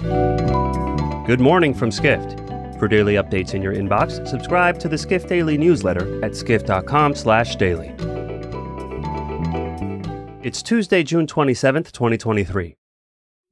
Good morning from Skift. For daily updates in your inbox, subscribe to the Skift Daily newsletter at skift.com/daily. It's Tuesday, June 27th, 2023.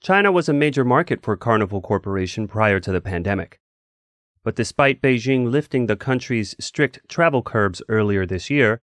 China was a major market for Carnival Corporation prior to the pandemic. But despite Beijing lifting the country's strict travel curbs earlier this year,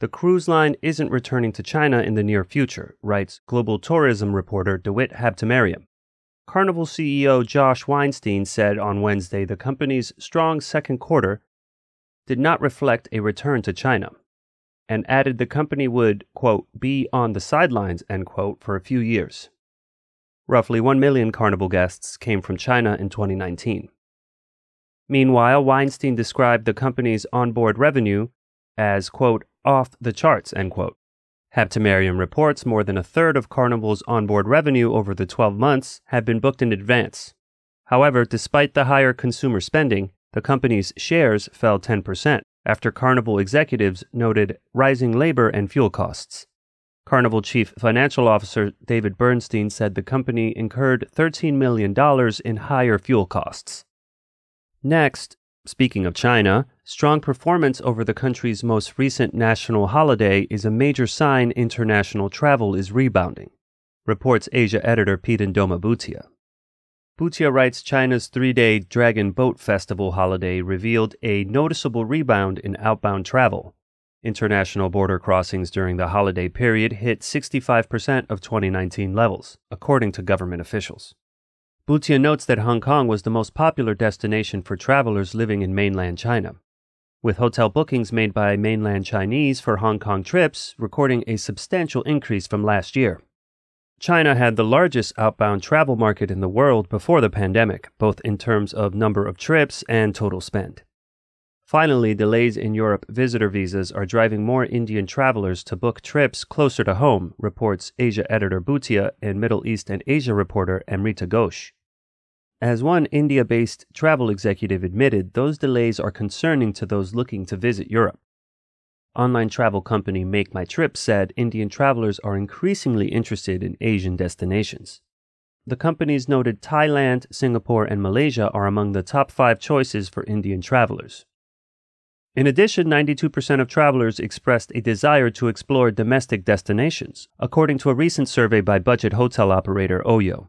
the cruise line isn't returning to China in the near future, writes global tourism reporter Dawit Habtemariam. Carnival CEO Josh Weinstein said on Wednesday the company's strong second quarter did not reflect a return to China, and added the company would, quote, be on the sidelines, end quote, for a few years. Roughly 1 million Carnival guests came from China in 2019. Meanwhile, Weinstein described the company's onboard revenue as, quote, off the charts, end quote. Habtemariam reports more than a third of Carnival's onboard revenue over the 12 months had been booked in advance. However, despite the higher consumer spending, the company's shares fell 10% after Carnival executives noted rising labor and fuel costs. Carnival Chief Financial Officer David Bernstein said the company incurred $13 million in higher fuel costs. Next, speaking of China, strong performance over the country's most recent national holiday is a major sign international travel is rebounding, reports Asia editor Peden Doma Bhutia. Bhutia writes China's three day Dragon Boat Festival holiday revealed a noticeable rebound in outbound travel. International border crossings during the holiday period hit 65% of 2019 levels, according to government officials. Bhutia notes that Hong Kong was the most popular destination for travelers living in mainland China, with hotel bookings made by mainland Chinese for Hong Kong trips recording a substantial increase from last year. China had the largest outbound travel market in the world before the pandemic, both in terms of number of trips and total spend. Finally, delays in Europe visitor visas are driving more Indian travelers to book trips closer to home, reports Asia editor Bhutia and Middle East and Asia reporter Amrita Ghosh. As one India based travel executive admitted, those delays are concerning to those looking to visit Europe. Online travel company MakeMyTrip said Indian travelers are increasingly interested in Asian destinations. The companies noted Thailand, Singapore, and Malaysia are among the top five choices for Indian travelers. In addition, 92% of travelers expressed a desire to explore domestic destinations, according to a recent survey by budget hotel operator Oyo.